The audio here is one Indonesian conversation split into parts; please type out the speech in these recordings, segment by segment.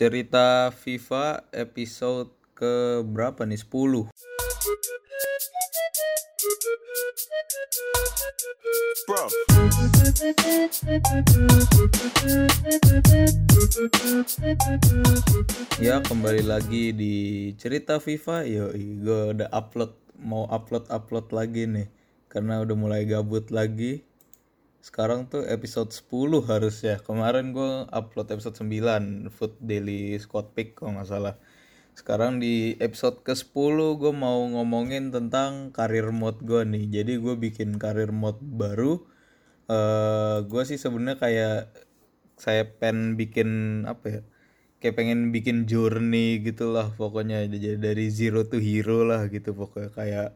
Cerita FIFA episode ke berapa nih? 10. Bro. Ya kembali lagi di cerita FIFA. Yo, gue udah upload mau upload upload lagi nih karena udah mulai gabut lagi. Sekarang tuh episode 10 harusnya. Kemarin gue upload episode 9 Food Daily Squad Pick kalau nggak salah. Sekarang di episode ke-10 gue mau ngomongin tentang karir mode gue nih. Jadi gue bikin karir mode baru. eh gue sih sebenarnya kayak saya pen bikin apa ya? Kayak pengen bikin journey gitu lah pokoknya jadi dari zero to hero lah gitu pokoknya kayak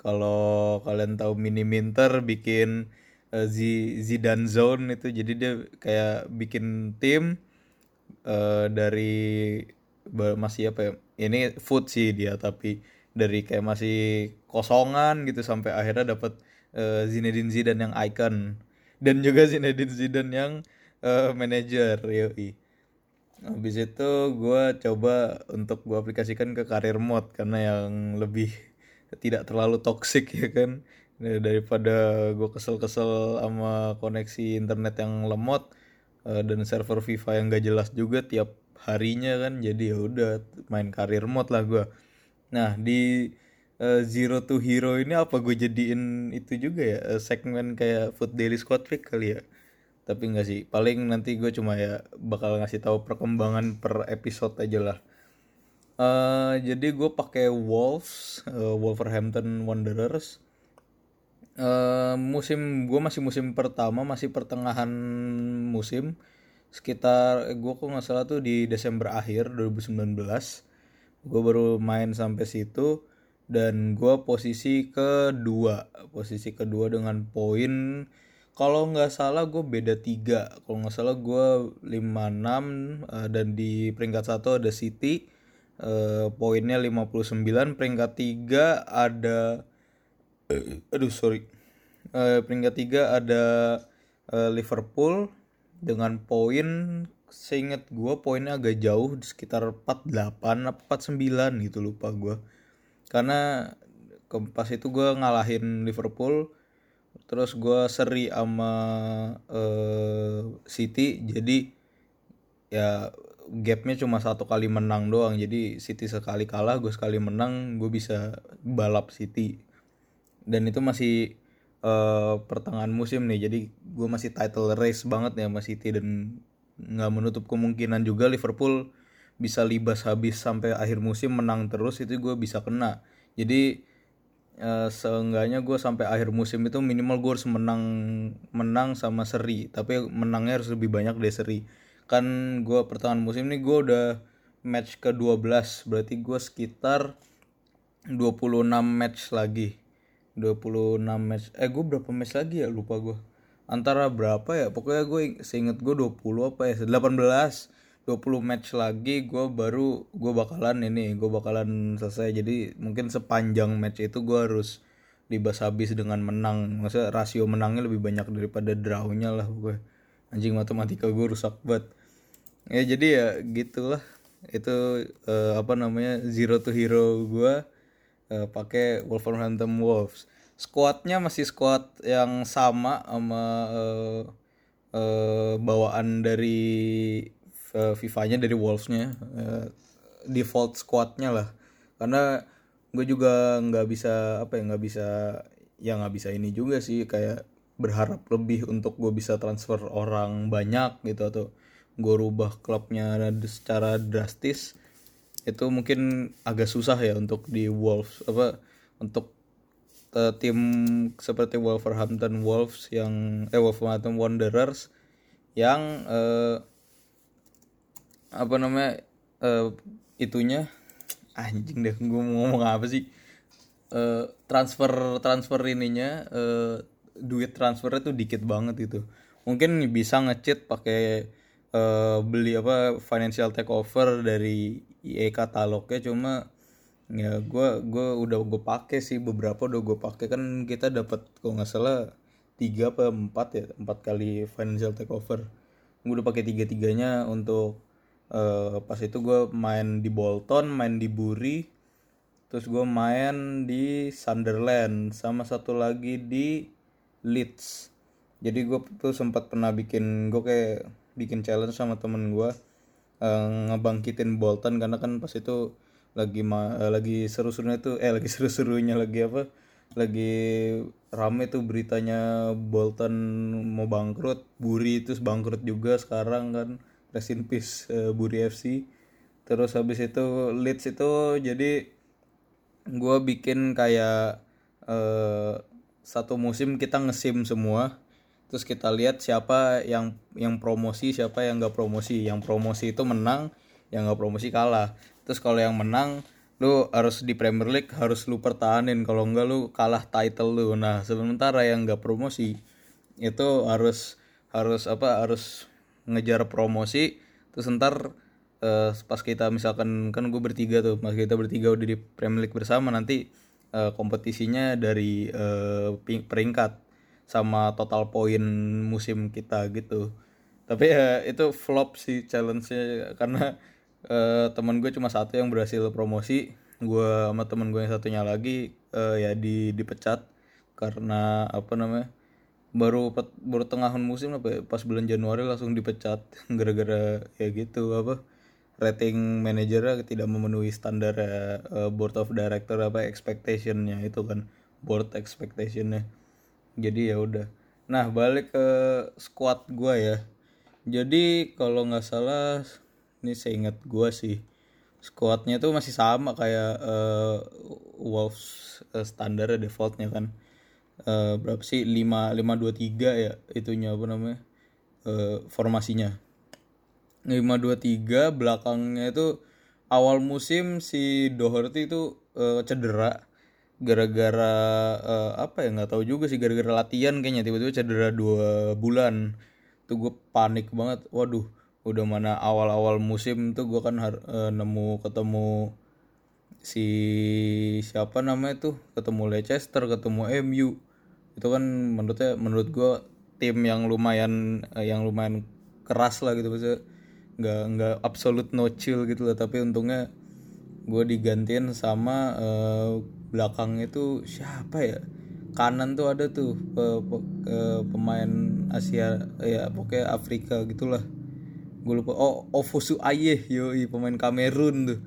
kalau kalian tahu mini minter bikin Z Zidane Zone itu. Jadi dia kayak bikin tim eh, dari masih apa ya ini food sih dia tapi dari kayak masih kosongan gitu sampai akhirnya dapat eh, Zinedine Zidane yang icon. Dan juga Zinedine Zidane yang eh, manajer yoi. Habis itu gue coba untuk gue aplikasikan ke karir mode karena yang lebih tidak terlalu toxic ya kan Dari- daripada gue kesel-kesel sama koneksi internet yang lemot eh, dan server FIFA yang gak jelas juga tiap harinya kan jadi ya udah main karir mode lah gue nah di eh, Zero to Hero ini apa gue jadiin itu juga ya? Eh, segmen kayak Food Daily Squad Pick kali ya? Tapi enggak sih paling nanti gue cuma ya bakal ngasih tahu perkembangan per episode aja lah. Eh, jadi gue pakai Wolves eh, Wolverhampton Wanderers Eh, musim gue masih musim pertama masih pertengahan musim. Sekitar gue kok nggak salah tuh di Desember akhir 2019 gue baru main sampai situ dan gue posisi kedua posisi kedua dengan poin. Kalau nggak salah gue beda tiga. Kalau nggak salah gue 56 eh, dan di peringkat satu ada City eh, poinnya 59 peringkat tiga ada Eh, aduh sorry. Eh, peringkat tiga ada eh, Liverpool dengan poin seingat gue poinnya agak jauh sekitar 48 apa 49 gitu lupa gue karena pas itu gue ngalahin Liverpool terus gue seri sama eh, City jadi ya gapnya cuma satu kali menang doang. Jadi City sekali kalah gue sekali menang gue bisa balap City dan itu masih eh, pertengahan musim nih. Jadi gue masih title race banget ya sama City dan nggak menutup kemungkinan juga Liverpool bisa libas habis sampai akhir musim menang terus itu gue bisa kena. Jadi eh, seenggaknya gue sampai akhir musim itu minimal gue harus menang menang sama seri. Tapi menangnya harus lebih banyak dari seri. Kan gue pertengahan musim nih gue udah match ke 12 berarti gue sekitar 26 match lagi 26 match. Eh gue berapa match lagi ya? Lupa gue antara berapa ya? Pokoknya gue seinget gue 20 apa ya? 18 20 match lagi gue baru gue bakalan ini gue bakalan selesai. Jadi mungkin sepanjang match itu gue harus libas habis dengan menang. Maksudnya rasio menangnya lebih banyak daripada drawnya lah gue anjing matematika gue rusak banget. Ya jadi ya gitulah. Itu eh, apa namanya zero to hero gue eh, pakai Wolverhampton Wolves. Squadnya masih squad yang sama sama eh, eh, bawaan dari eh, FIFA-nya dari Wolves-nya eh, default squadnya lah. Karena gue juga nggak bisa apa ya nggak bisa ya nggak bisa ini juga sih kayak berharap lebih untuk gue bisa transfer orang banyak gitu atau gue rubah klubnya secara drastis itu mungkin agak susah ya untuk di Wolves apa untuk eh, tim seperti Wolverhampton Wolves yang eh Wolverhampton Wanderers yang eh, apa namanya eh, itunya anjing deh gue mau ngomong apa sih Eh, transfer transfer ininya eh, duit transfernya tuh dikit banget itu mungkin bisa ngecit pakai eh, beli apa financial takeover dari EA katalognya cuma ya gue gua udah gue pakai sih beberapa udah gue pakai. Kan kita dapat kalau nggak salah tiga apa empat ya empat kali financial takeover. Gue udah pakai tiga tiganya untuk Eh, pas itu gue main di Bolton main di Bury terus gue main di Sunderland sama satu lagi di Leeds. Jadi gue tuh sempat pernah bikin gue kayak bikin challenge sama temen gue eh, ngebangkitin Bolton karena kan pas itu lagi ma eh, lagi seru-serunya tuh eh lagi seru-serunya lagi apa lagi rame tuh beritanya Bolton mau bangkrut Buri terus bangkrut juga sekarang kan rest in peace eh, Buri FC terus habis itu Leeds itu jadi gue bikin kayak eh, satu musim kita ngesim semua terus kita lihat siapa yang yang promosi siapa yang gak promosi. Yang promosi itu menang yang gak promosi kalah. Terus kalau yang menang lu harus di Premier League harus lu pertahanin. Kalau enggak lu kalah title lu. Nah sementara yang gak promosi itu harus harus apa harus ngejar promosi. Terus ntar eh, pas kita misalkan kan gue bertiga tuh pas kita bertiga udah di Premier League bersama nanti eh, kompetisinya dari ping- peringkat sama total poin musim kita gitu. Tapi ya itu flop sih challenge-nya karena eh, teman gue cuma satu yang berhasil promosi. Gue sama teman gue yang satunya lagi eh, ya di dipecat karena apa namanya baru baru tengahan musim apa ya, pas bulan Januari langsung dipecat gara-gara ya gitu apa rating manajernya tidak memenuhi standar eh, board of director apa expectationnya itu kan board expectationnya jadi ya udah. Nah balik ke squad gua ya. Jadi kalau nggak salah ini saya ingat gua sih squadnya tuh masih sama kayak eh, Wolves eh, standar defaultnya kan. Eh, berapa sih? 5 5 2 3 ya itunya apa namanya? Eh, formasinya. 523 belakangnya itu awal musim si Doherty itu eh, cedera gara-gara eh, apa ya nggak tahu juga sih gara-gara latihan kayaknya tiba-tiba cedera dua bulan. Tuh gue panik banget. Waduh udah mana awal-awal musim tuh gue kan eh, nemu ketemu si siapa namanya tuh ketemu Leicester ketemu MU itu kan menurutnya menurut gue tim yang lumayan eh, yang lumayan keras lah gitu maksudnya nggak nggak absolute no chill gitu lah tapi untungnya gue digantiin sama eh, belakang itu siapa ya? Kanan tuh ada tuh pe- pe- eh, pemain Asia ya pokoknya Afrika gitulah. Gue lupa oh Ofosu Aye yoi pemain Kamerun tuh.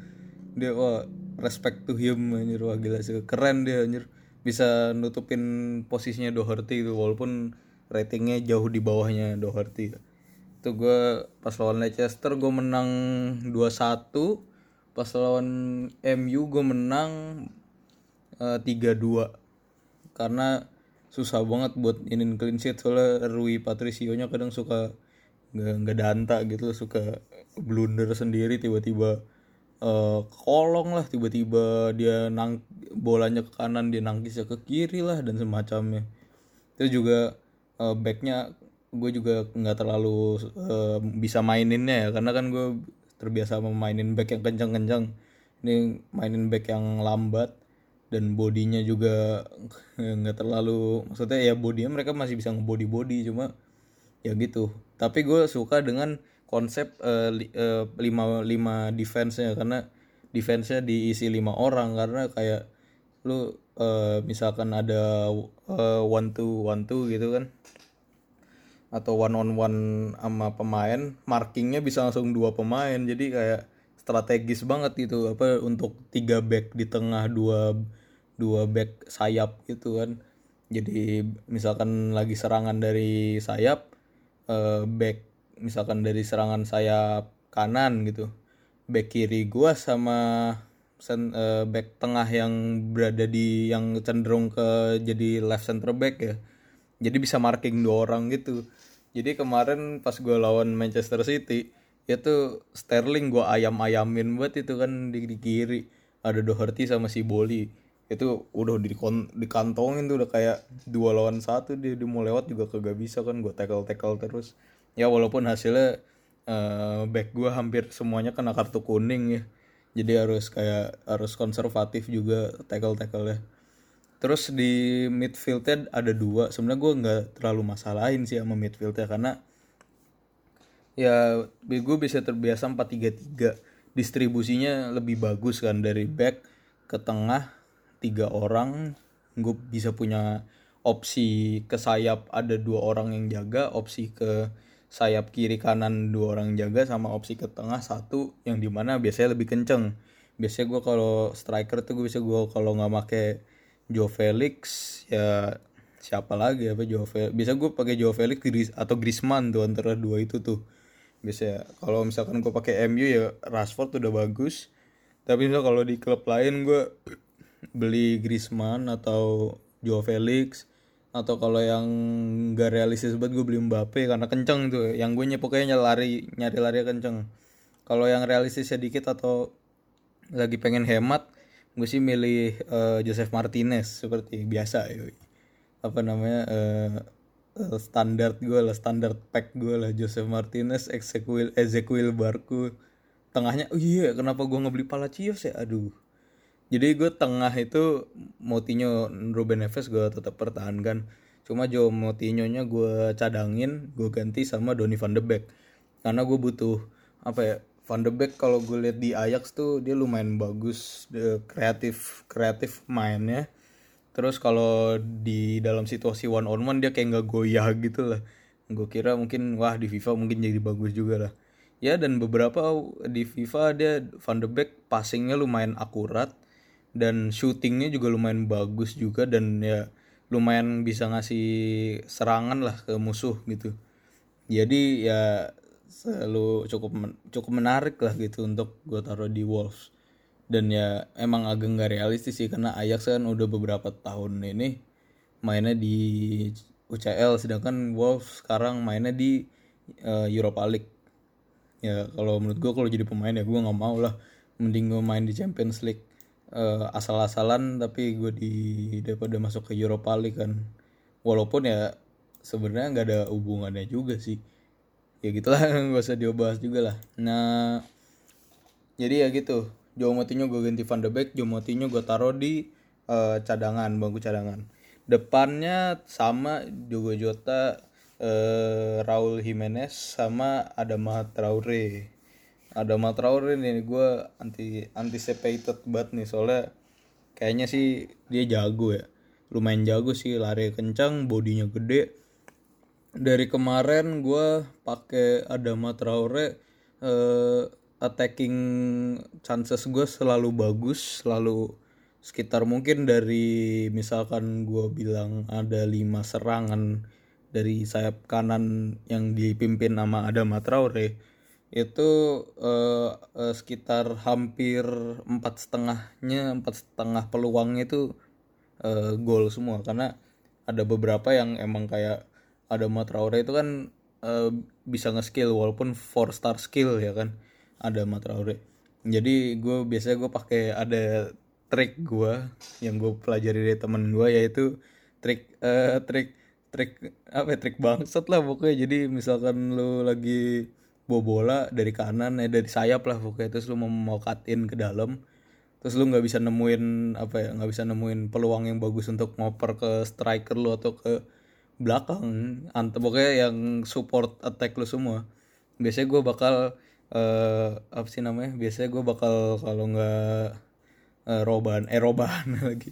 Dia wah respect to him anjir wah gila sih keren dia anjir. Bisa nutupin posisinya Doherty itu walaupun ratingnya jauh di bawahnya Doherty. Itu gue pas lawan Leicester gue menang 2-1 pas lawan MU gue menang eh, 3-2 karena susah banget buat inin clean sheet soalnya Rui Patricio nya kadang suka nggak nggak danta gitu suka blunder sendiri tiba-tiba eh, kolong lah tiba-tiba dia nang bolanya ke kanan dia nangkisnya ke kiri lah dan semacamnya. Itu juga eh, backnya gue juga nggak terlalu eh, bisa maininnya ya karena kan gue terbiasa memainin back yang kencang-kencang. Ini mainin back yang lambat dan bodinya juga nggak terlalu maksudnya ya bodinya mereka masih bisa ngebody body cuma ya gitu. Tapi gue suka dengan konsep eh, li- eh, lima lima defense nya karena defense nya diisi lima orang karena kayak lu eh, misalkan ada eh, one two one two gitu kan atau one on one sama pemain markingnya bisa langsung dua pemain jadi kayak strategis banget gitu apa untuk tiga back di tengah dua dua back sayap gitu kan. Jadi misalkan lagi serangan dari sayap eh, back misalkan dari serangan sayap kanan gitu. Back kiri gua sama sen, eh, back tengah yang berada di yang cenderung ke jadi left center back ya. Jadi bisa marking dua orang gitu. Jadi kemarin pas gue lawan Manchester City itu Sterling gue ayam-ayamin buat itu kan di, di kiri. Ada Doherty sama si Boli. Itu udah di dikantongin tuh udah kayak dua lawan satu. Dia, dia mau lewat juga kagak bisa kan gue tackle tackle terus. Ya walaupun hasilnya eh, back gue hampir semuanya kena kartu kuning ya. Jadi harus kayak harus konservatif juga tackle tackle ya Terus di midfieldnya ada dua. Sebenarnya gue nggak terlalu masalahin sih sama midfieldnya karena ya gue bisa terbiasa 4-3-3 distribusinya lebih bagus kan dari back ke tengah tiga orang. Gue bisa punya opsi ke sayap ada dua orang yang jaga opsi ke sayap kiri kanan dua orang jaga sama opsi ke tengah satu yang di mana biasanya lebih kenceng. Biasanya gue kalau striker tuh gue bisa gue kalau nggak make Joe Felix ya siapa lagi apa Joe Felix bisa gue pakai Joe Felix atau Griezmann tuh antara dua itu tuh biasa kalau misalkan gue pakai MU ya Rashford udah bagus. Tapi misal kalau di klub lain gue beli Griezmann atau Joe Felix atau kalau yang gak realistis banget gue beli Mbappe karena kenceng tuh. Yang gue pokoknya lari nyari lari kenceng. Kalau yang realistis sedikit atau lagi pengen hemat gue sih milih uh, Joseph Martinez seperti biasa ya apa namanya uh, uh, standar gue lah standar pack gue lah Joseph Martinez Ezequiel Ezequiel Barku. Tengahnya oh iya kenapa gue ngebeli Palacios ya? Aduh. Jadi gue tengah itu Moutinho Ruben Neves gue tetap pertahankan. Cuma Jo Moutinho nya gue cadangin gue ganti sama Donny van de Beek. Karena gue butuh apa ya Van de Beek kalau gue lihat di Ajax tuh dia lumayan bagus kreatif kreatif mainnya terus kalau di dalam situasi one on one dia kayak nggak goyah gitu lah. Gue kira mungkin wah di FIFA mungkin jadi bagus juga lah. Ya dan beberapa di FIFA dia Van de Beek passingnya lumayan akurat dan shootingnya juga lumayan bagus juga dan ya lumayan bisa ngasih serangan lah ke musuh gitu. Jadi ya selalu cukup cukup menarik lah gitu untuk gue taruh di Wolves dan ya emang agak nggak realistis sih karena Ajax kan udah beberapa tahun ini mainnya di UCL sedangkan Wolves sekarang mainnya di uh, Europa League. Ya kalau menurut gue kalau jadi pemain ya gue nggak mau lah. Mending gue main di Champions League. Uh, asal-asalan tapi gue di daripada masuk ke Europa League kan. Walaupun ya sebenarnya nggak ada hubungannya juga sih. Ya gitulah nggak usah diobas juga lah. Nah jadi ya gitu Joe Moutinho gue ganti Van de Beek Joe Moutinho gue taruh di uh, cadangan bangku cadangan. Depannya sama Diogo Jota uh, Raul Jimenez sama Adama Traore. Adama Traore nih gue anti anticipated banget nih soalnya kayaknya sih dia jago ya. Lumayan jago sih lari kencang bodinya gede. Dari kemarin gue pakai Adama Traore uh, attacking chances gue selalu bagus selalu sekitar mungkin dari misalkan gue bilang ada lima serangan dari sayap kanan yang dipimpin nama Adam Traore itu uh, uh, sekitar hampir empat setengahnya empat setengah peluangnya itu uh, gol semua. Karena ada beberapa yang emang kayak ada Traore itu kan uh, bisa nge-skill walaupun four star skill ya kan ada Matraore jadi gue biasanya gue pakai ada trik gue yang gue pelajari dari temen gue yaitu trik uh, trik trik apa ya, trik bangsat lah pokoknya. Jadi misalkan lu lagi bawa bola dari kanan ya dari sayap lah pokoknya terus lu mau mau katin ke dalam terus lu nggak bisa nemuin apa ya nggak bisa nemuin peluang yang bagus untuk ngoper ke striker lu atau ke belakang ante pokoknya yang support attack lu semua. Biasanya gue bakal uh, apa sih namanya? Biasanya gue bakal kalau nggak uh, roban eh robana lagi.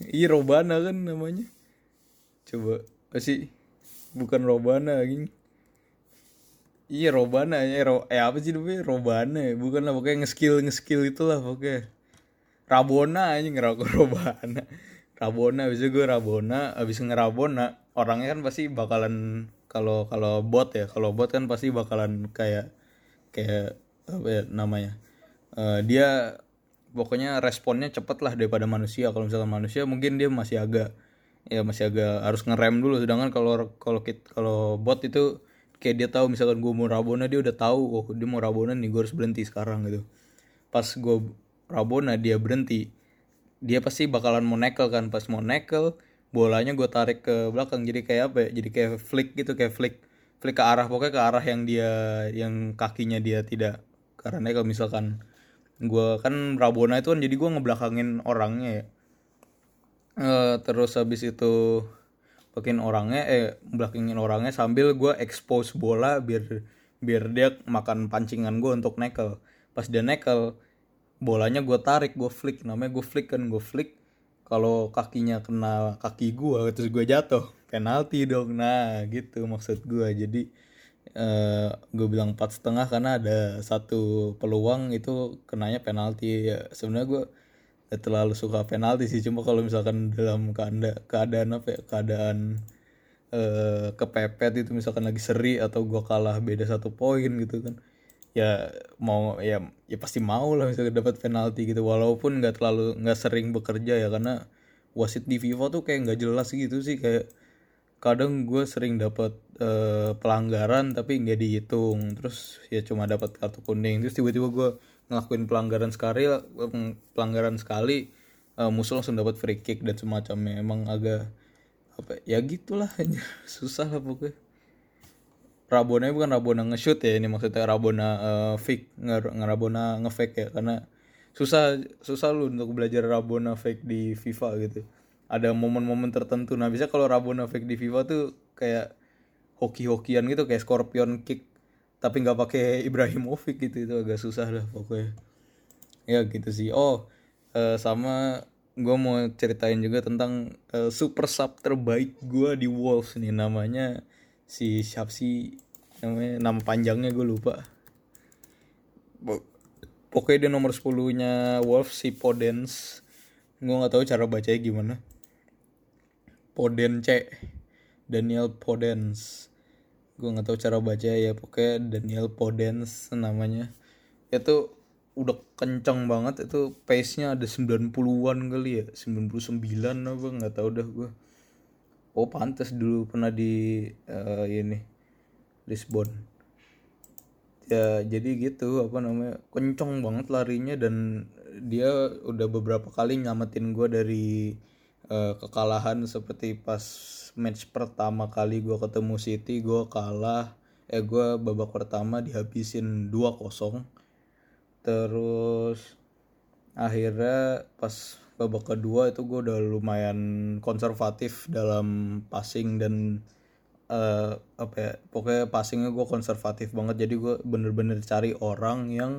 Iya robana kan namanya. Coba apa sih bukan robana lagi iya robana ya ro eh apa sih namanya? Robana ya. Bukan lah pokoknya ngeskill ngeskill itulah pokoknya. Rabona aja ngerokok robana. Rabona bisa gue rabona abis ngerabona orangnya kan pasti bakalan kalau kalau bot ya kalau bot kan pasti bakalan kayak kayak apa ya namanya uh, dia pokoknya responnya cepet lah daripada manusia. Kalau misalnya manusia mungkin dia masih agak ya masih agak harus ngerem dulu. Sedangkan kalau kalau kalau bot itu kayak dia tahu misalkan gue mau rabona dia udah tahu oh dia mau rabona nih gue harus berhenti sekarang gitu. Pas gue rabona dia berhenti dia pasti bakalan mau nekel kan. Pas mau nekel bolanya gue tarik ke belakang. Jadi kayak apa ya? Jadi kayak flick gitu kayak flick flick ke arah pokoknya ke arah yang dia yang kakinya dia tidak karena kalau misalkan gue kan Rabona itu kan jadi gue ngebelakangin orangnya ya. Uh, terus habis itu bikin orangnya eh belakangin orangnya sambil gue expose bola biar biar dia makan pancingan gue untuk nekel. Pas dia nekel bolanya gue tarik gue flick. Namanya gue flick kan gue flick. Kalau kakinya kena kaki gue terus gue jatuh penalti dong. Nah gitu maksud gue jadi uh, gue bilang empat setengah karena ada satu peluang itu kenanya penalti. Ya sebenarnya gue gak terlalu suka penalti sih. Cuma kalau misalkan dalam keadaan keadaan apa ya keadaan uh, kepepet itu misalkan lagi seri atau gue kalah beda satu poin gitu kan ya mau ya ya pasti mau lah misalkan dapat penalti gitu. Walaupun nggak terlalu nggak sering bekerja ya karena wasit di FIFA tuh kayak nggak jelas gitu sih. Kayak kadang gue sering dapat uh, pelanggaran tapi nggak dihitung. Terus ya cuma dapat kartu kuning. Terus tiba-tiba gue ngelakuin pelanggaran sekali pelanggaran sekali uh, musuh langsung dapat free kick dan semacamnya. Emang agak apa ya gitulah susah lah pokoknya. Rabona bukan Rabona nge-shoot ya ini maksudnya Rabona uh, fake. Nge Rabona nge-fake ya karena susah susah lu untuk belajar Rabona fake di FIFA gitu ada momen-momen tertentu. Nah bisa kalau Rabona fake di FIFA tuh kayak hoki-hokian gitu kayak scorpion kick tapi nggak pakai Ibrahimovic gitu. Itu agak susah lah pokoknya. Ya gitu sih. Oh uh, sama gue mau ceritain juga tentang uh, super sub terbaik gue di Wolves nih. Namanya si siapa sih namanya nama panjangnya gue lupa. Pokoknya dia nomor 10 nya Wolf si Podens gue nggak tahu cara bacanya gimana Poden C. Daniel Podens. Gue nggak tahu cara baca ya pokoknya Daniel Podens namanya. Itu udah kenceng banget itu pace nya ada 90-an kali ya 99 apa nggak tahu dah gue oh pantas dulu pernah di uh, ini Lisbon. Ya jadi gitu apa namanya kenceng banget larinya dan dia udah beberapa kali nyamatin gue dari uh, kekalahan seperti pas match pertama kali gue ketemu City gue kalah. Eh gue babak pertama dihabisin 2-0 terus akhirnya pas babak kedua itu gue udah lumayan konservatif dalam passing dan uh, apa ya pokoknya passingnya gue konservatif banget. Jadi gue bener-bener cari orang yang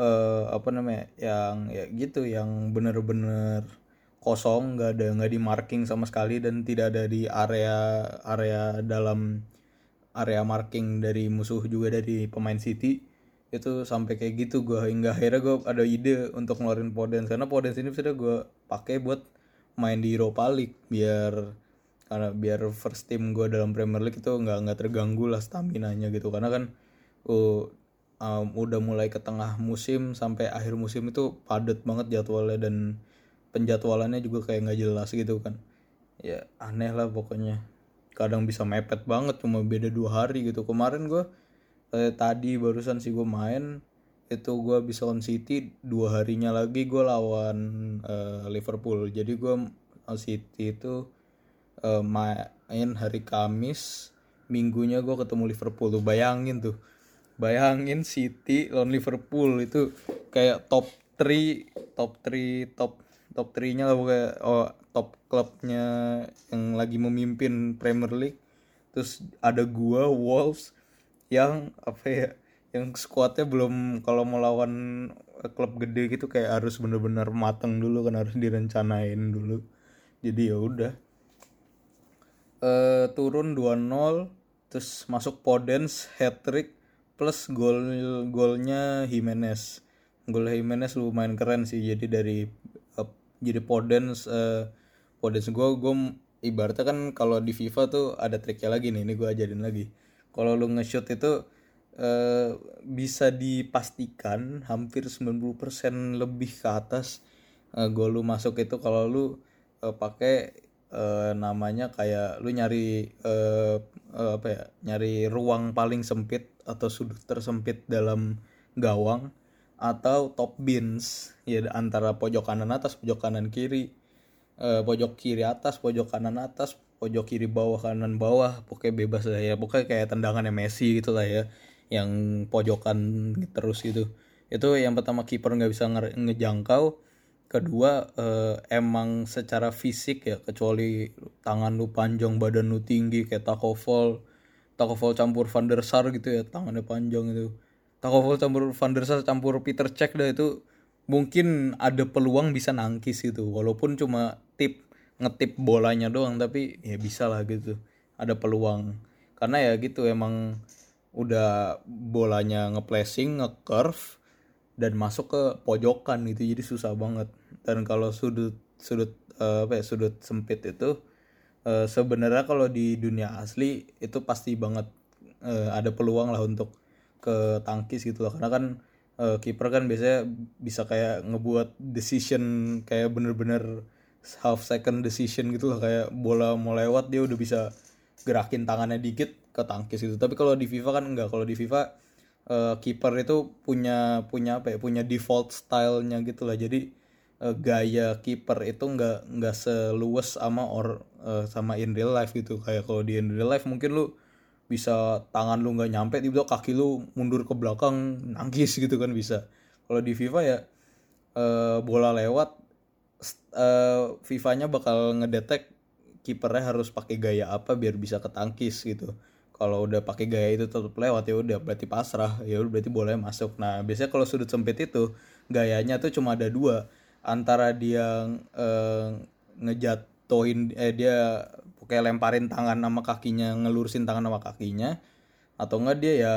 uh, apa namanya yang ya gitu yang bener-bener kosong nggak ada nggak di marking sama sekali dan tidak ada di area area dalam area marking dari musuh juga dari pemain City. Itu sampai kayak gitu gue hingga akhirnya gue ada ide untuk ngeluarin Podens karena Podens ini sudah gue pakai buat main di Europa League biar karena biar first team gue dalam Premier League itu nggak nggak terganggu lah stamina nya gitu. Karena kan uh, um, udah mulai ke tengah musim sampai akhir musim itu padat banget jadwalnya dan penjadwalannya juga kayak nggak jelas gitu kan. Ya aneh lah pokoknya. Kadang bisa mepet banget cuma beda dua hari gitu. Kemarin gue eh, tadi barusan sih gue main itu gue bisa on City dua harinya lagi gue lawan uh, Liverpool. Jadi gue on City itu uh, main hari Kamis minggunya gue ketemu Liverpool tuh. Bayangin tuh. Bayangin City lawan Liverpool itu kayak top 3 top 3 top top 3 nya lah pokoknya. Oh top klubnya yang lagi memimpin Premier League. Terus ada gua Wolves yang apa ya yang skuadnya belum kalau mau lawan klub gede gitu kayak harus bener-bener mateng dulu kan harus direncanain dulu. Jadi ya udah. E, turun 2-0 terus masuk Podens hat trick plus gol golnya Jimenez. Gol Jimenez lumayan keren sih jadi dari uh, jadi Podens uh, Podens gue gue ibaratnya kan kalau di FIFA tuh ada triknya lagi nih ini gue ajarin lagi. Kalau lu nge-shoot itu uh, bisa dipastikan hampir 90% lebih ke atas uh, gol lu masuk itu kalau lu uh, pakai uh, namanya kayak lu nyari uh, uh, apa ya nyari ruang paling sempit atau sudut tersempit dalam gawang atau top bins. Ya antara pojok kanan atas pojok kanan kiri. Uh, pojok kiri atas pojok kanan atas pojok kiri bawah kanan bawah. Pokoknya bebas lah ya. Pokoknya kayak tendangannya Messi gitu lah ya. Yang pojokan terus gitu. Itu yang pertama kiper nggak bisa nge ngejangkau. Kedua eh, emang secara fisik ya kecuali tangan lu panjang badan lu tinggi kayak Takovol Takovol campur Van der Sar gitu ya tangannya panjang itu Takovol campur Van der Sar campur Peter Cech dah itu mungkin ada peluang bisa nangkis gitu walaupun cuma tip ngetip bolanya doang tapi ya bisa lah gitu. Ada peluang. Karena ya gitu emang udah bolanya ngeplacing nge-curve dan masuk ke pojokan gitu jadi susah banget. Dan kalau sudut sudut uh, apa ya sudut sempit itu uh, sebenarnya kalau di dunia asli itu pasti banget uh, ada peluang lah untuk ke tangkis gitu loh. Karena kan uh, kiper kan biasanya bisa kayak ngebuat decision kayak bener-bener half second decision gitu loh. Kayak bola mau lewat dia udah bisa gerakin tangannya dikit ke tangkis gitu. Tapi kalau di FIFA kan enggak. Kalau di FIFA uh, kiper itu punya punya apa ya? Punya default stylenya gitu lah jadi uh, gaya kiper itu enggak enggak seluas sama or uh, sama in real life gitu. Kayak kalau di in real life mungkin lu bisa tangan lu nggak nyampe tiba-tiba kaki lu mundur ke belakang nangkis gitu kan bisa. Kalau di FIFA ya uh, bola lewat uh, FIFA-nya bakal ngedetek kipernya harus pakai gaya apa biar bisa ketangkis gitu. Kalau udah pakai gaya itu tetap lewat ya udah berarti pasrah ya udah berarti bolanya masuk. Nah biasanya kalau sudut sempit itu gayanya tuh cuma ada dua. Antara dia uh, ngejatohin eh dia kayak lemparin tangan sama kakinya ngelurusin tangan sama kakinya. Atau enggak dia ya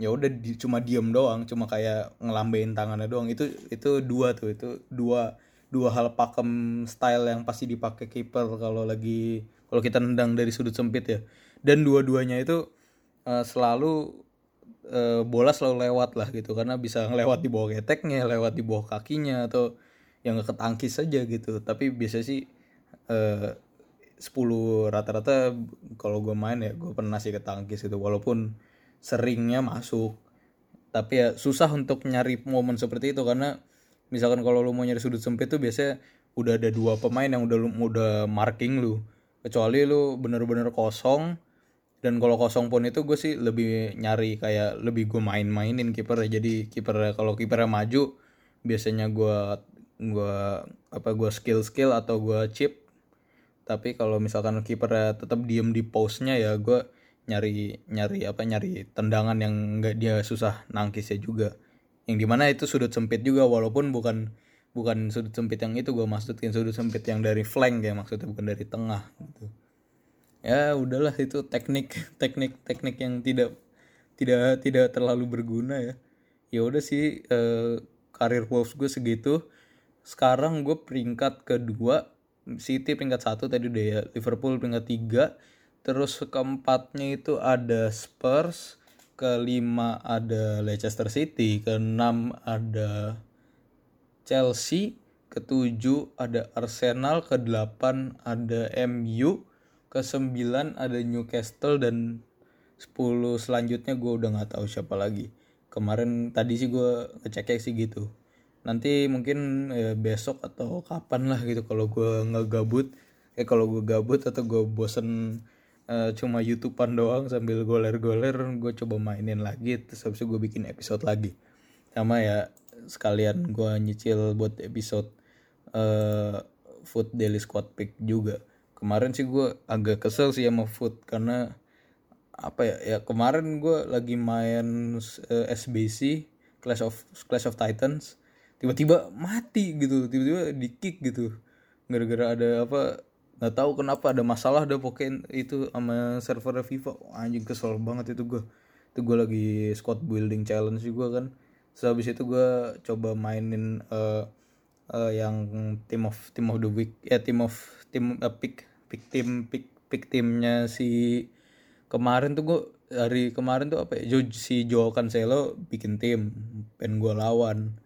ya udah di, cuma diem doang cuma kayak ngelambein tangannya doang. Itu itu dua tuh itu dua dua hal pakem style yang pasti dipakai kiper kalau lagi kalau kita nendang dari sudut sempit ya. Dan dua-duanya itu uh, selalu uh, bola selalu lewat lah gitu. Karena bisa ngelewat di bawah keteknya lewat di bawah kakinya atau yang ketangkis saja gitu. Tapi biasa sih uh, 10 rata-rata kalau gue main ya gue pernah sih ketangkis itu walaupun seringnya masuk. Tapi ya susah untuk nyari momen seperti itu karena misalkan kalau lu mau nyari sudut sempit tuh biasanya udah ada dua pemain yang udah udah marking lu. Kecuali lu bener-bener kosong dan kalau kosong pun itu gue sih lebih nyari kayak lebih gue main-mainin kiper jadi kiper kalau kipernya maju biasanya gue gue apa gue skill skill atau gue chip tapi kalau misalkan kiper tetap diem di postnya ya gue nyari nyari apa nyari tendangan yang nggak dia susah nangkis ya juga. Yang di mana itu sudut sempit juga walaupun bukan bukan sudut sempit yang itu gue maksudin sudut sempit yang dari flank ya maksudnya bukan dari tengah gitu. Ya udahlah itu teknik teknik teknik yang tidak tidak tidak terlalu berguna ya. Ya udah sih eh, karir Wolves gue segitu. Sekarang gue peringkat kedua City peringkat satu tadi udah ya. Liverpool peringkat tiga. Terus keempatnya itu ada Spurs kelima ada Leicester City keenam ada Chelsea ketujuh ada Arsenal kedelapan ada MU kesembilan ada Newcastle dan 10 selanjutnya gue udah nggak tahu siapa lagi. Kemarin tadi sih gue ngecek sih gitu nanti mungkin ya, besok atau kapan lah gitu kalau gue nggak gabut eh kalau gue gabut atau gue bosen uh, cuma youtubean doang sambil goler-goler gue coba mainin lagi terus habis itu gue bikin episode lagi. Sama ya sekalian gue nyicil buat episode uh, food daily squad pick juga. Kemarin sih gue agak kesel sih sama food karena apa ya ya kemarin gue lagi main uh, eh, SBC Clash of Clash of Titans tiba-tiba mati gitu tiba-tiba di kick gitu. Gara-gara ada apa nggak tahu kenapa ada masalah ada pokoknya itu sama server FIFA. Anjing kesel banget itu gue itu gue lagi squad building challenge juga kan. Habis itu gue coba mainin uh, uh, yang team of team of the week ya team of team uh, pick pick team pick pick timnya si kemarin tuh gue hari kemarin tuh apa ya si Joe Cancelo bikin tim pengen gue lawan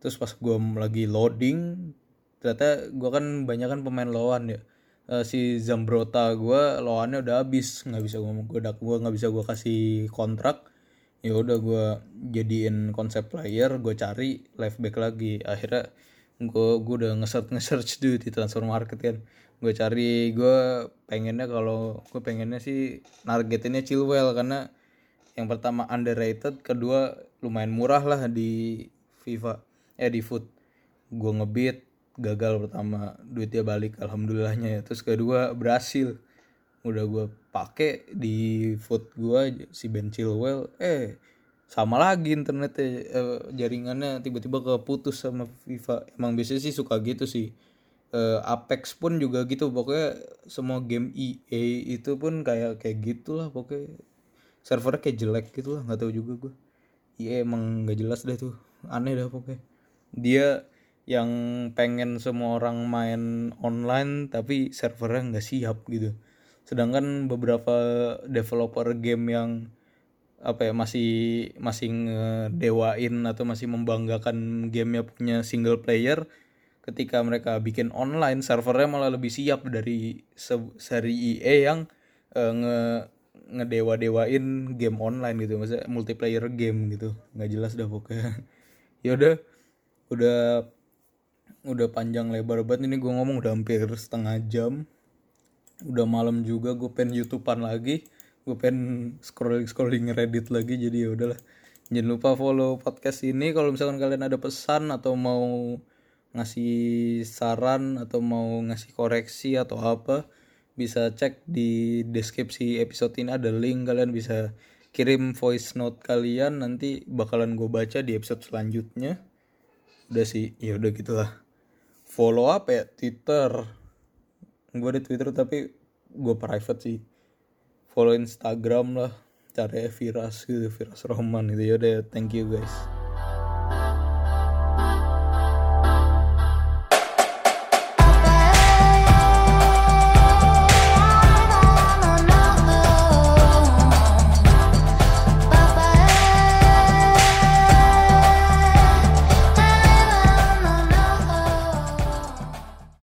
terus pas gue lagi loading ternyata gue kan banyak kan pemain lawan ya. Uh, si Zambrota gue lawannya udah habis. Nggak bisa gue gue gue nggak bisa gue kasih kontrak. Ya udah gue jadiin konsep player gue cari left back lagi. Akhirnya gue gue udah nge-search nge-search tuh di transfer market kan. Gue cari gue pengennya kalau gue pengennya sih targetinnya Chilwell karena yang pertama underrated kedua lumayan murah lah di FIFA eh di foot gue ngebit gagal pertama duitnya balik alhamdulillahnya. Ya terus kedua berhasil. Udah gue pakai di food gua si Ben Chilwell. Eh sama lagi internetnya eh, jaringannya. Tiba-tiba keputus sama FIFA. Emang biasanya sih suka gitu sih. Eh, Apex pun juga gitu. Pokoknya semua game EA itu pun kayak kayak gitulah pokoknya. Servernya kayak jelek gitu lah nggak tahu juga gue EA emang nggak jelas deh tuh. Aneh dah pokoknya dia yang pengen semua orang main online tapi servernya nggak siap gitu. Sedangkan beberapa developer game yang apa ya masih masih ngedewain atau masih membanggakan gamenya punya single player ketika mereka bikin online servernya malah lebih siap dari se- seri EA yang uh, nge ngedewa-dewain game online gitu. Maksudnya multiplayer game gitu. Nggak jelas dah pokoknya. Ya udah udah udah panjang lebar banget ini gue ngomong udah hampir setengah jam. Udah malam juga gue pengen youtubean lagi. Gue pengen scrolling scrolling reddit lagi jadi ya udahlah. Jangan lupa follow podcast ini kalau misalkan kalian ada pesan atau mau ngasih saran atau mau ngasih koreksi atau apa bisa cek di deskripsi episode ini. Ada link kalian bisa kirim voice note kalian nanti bakalan gue baca di episode selanjutnya udah sih ya udah gitulah. Follow apa ya? Twitter. Gue di twitter tapi gue private sih. Follow instagram lah. Cari viras gitu viras roman gitu. Ya udah thank you guys